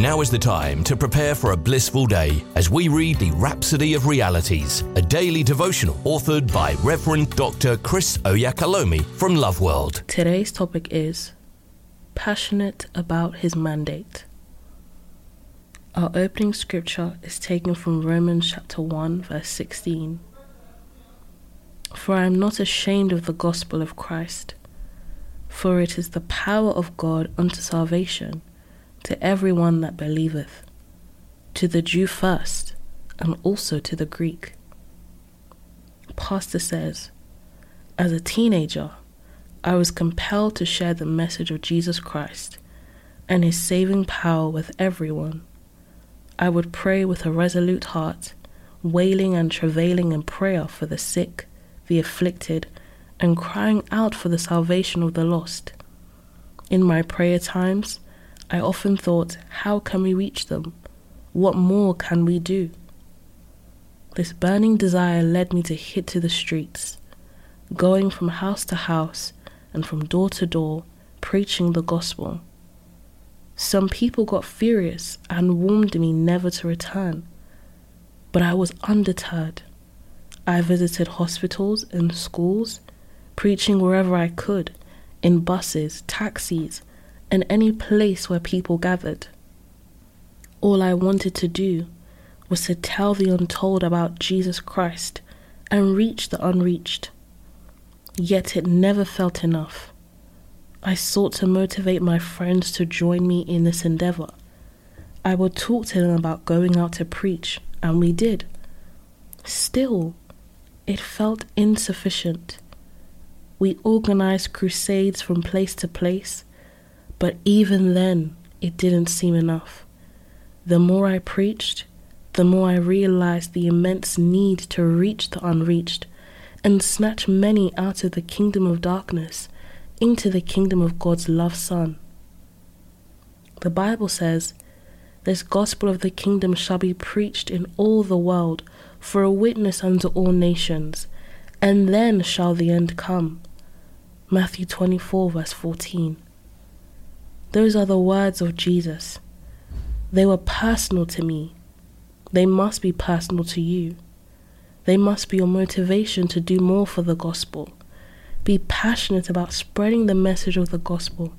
Now is the time to prepare for a blissful day as we read the Rhapsody of Realities, a daily devotional authored by Reverend Dr. Chris Oyakhilome from Love World. Today's topic is passionate about his mandate. Our opening scripture is taken from Romans chapter 1 verse 16. For I am not ashamed of the gospel of Christ, for it is the power of God unto salvation to everyone that believeth, to the Jew first, and also to the Greek. Pastor says, As a teenager, I was compelled to share the message of Jesus Christ and his saving power with everyone. I would pray with a resolute heart, wailing and travailing in prayer for the sick, the afflicted, and crying out for the salvation of the lost. In my prayer times, I often thought, how can we reach them? What more can we do? This burning desire led me to hit to the streets, going from house to house and from door to door, preaching the gospel. Some people got furious and warned me never to return, but I was undeterred. I visited hospitals and schools, preaching wherever I could, in buses, taxis, and any place where people gathered. All I wanted to do was to tell the untold about Jesus Christ and reach the unreached. Yet it never felt enough. I sought to motivate my friends to join me in this endeavor. I would talk to them about going out to preach, and we did. Still, it felt insufficient. We organized crusades from place to place, but even then, it didn't seem enough. The more I preached, the more I realized the immense need to reach the unreached and snatch many out of the kingdom of darkness into the kingdom of God's loved Son. The Bible says, This gospel of the kingdom shall be preached in all the world for a witness unto all nations, and then shall the end come. Matthew 24, verse 14. Those are the words of Jesus. They were personal to me. They must be personal to you. They must be your motivation to do more for the gospel. Be passionate about spreading the message of the gospel,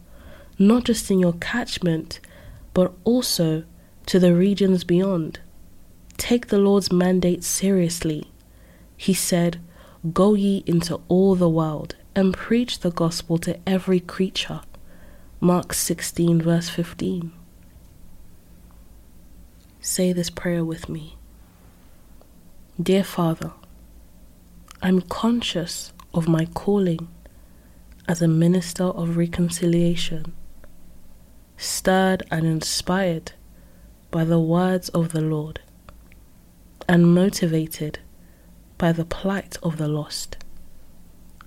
not just in your catchment, but also to the regions beyond. Take the Lord's mandate seriously. He said, Go ye into all the world and preach the gospel to every creature. Mark 16, verse 15. Say this prayer with me. Dear Father, I'm conscious of my calling as a minister of reconciliation, stirred and inspired by the words of the Lord, and motivated by the plight of the lost.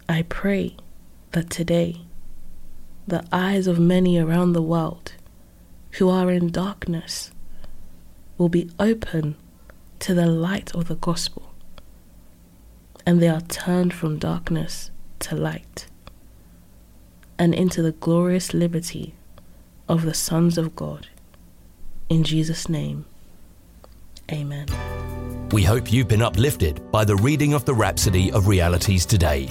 I pray that today the eyes of many around the world who are in darkness will be open to the light of the gospel and they are turned from darkness to light and into the glorious liberty of the sons of God. In Jesus' name, amen. We hope you've been uplifted by the reading of the Rhapsody of Realities today.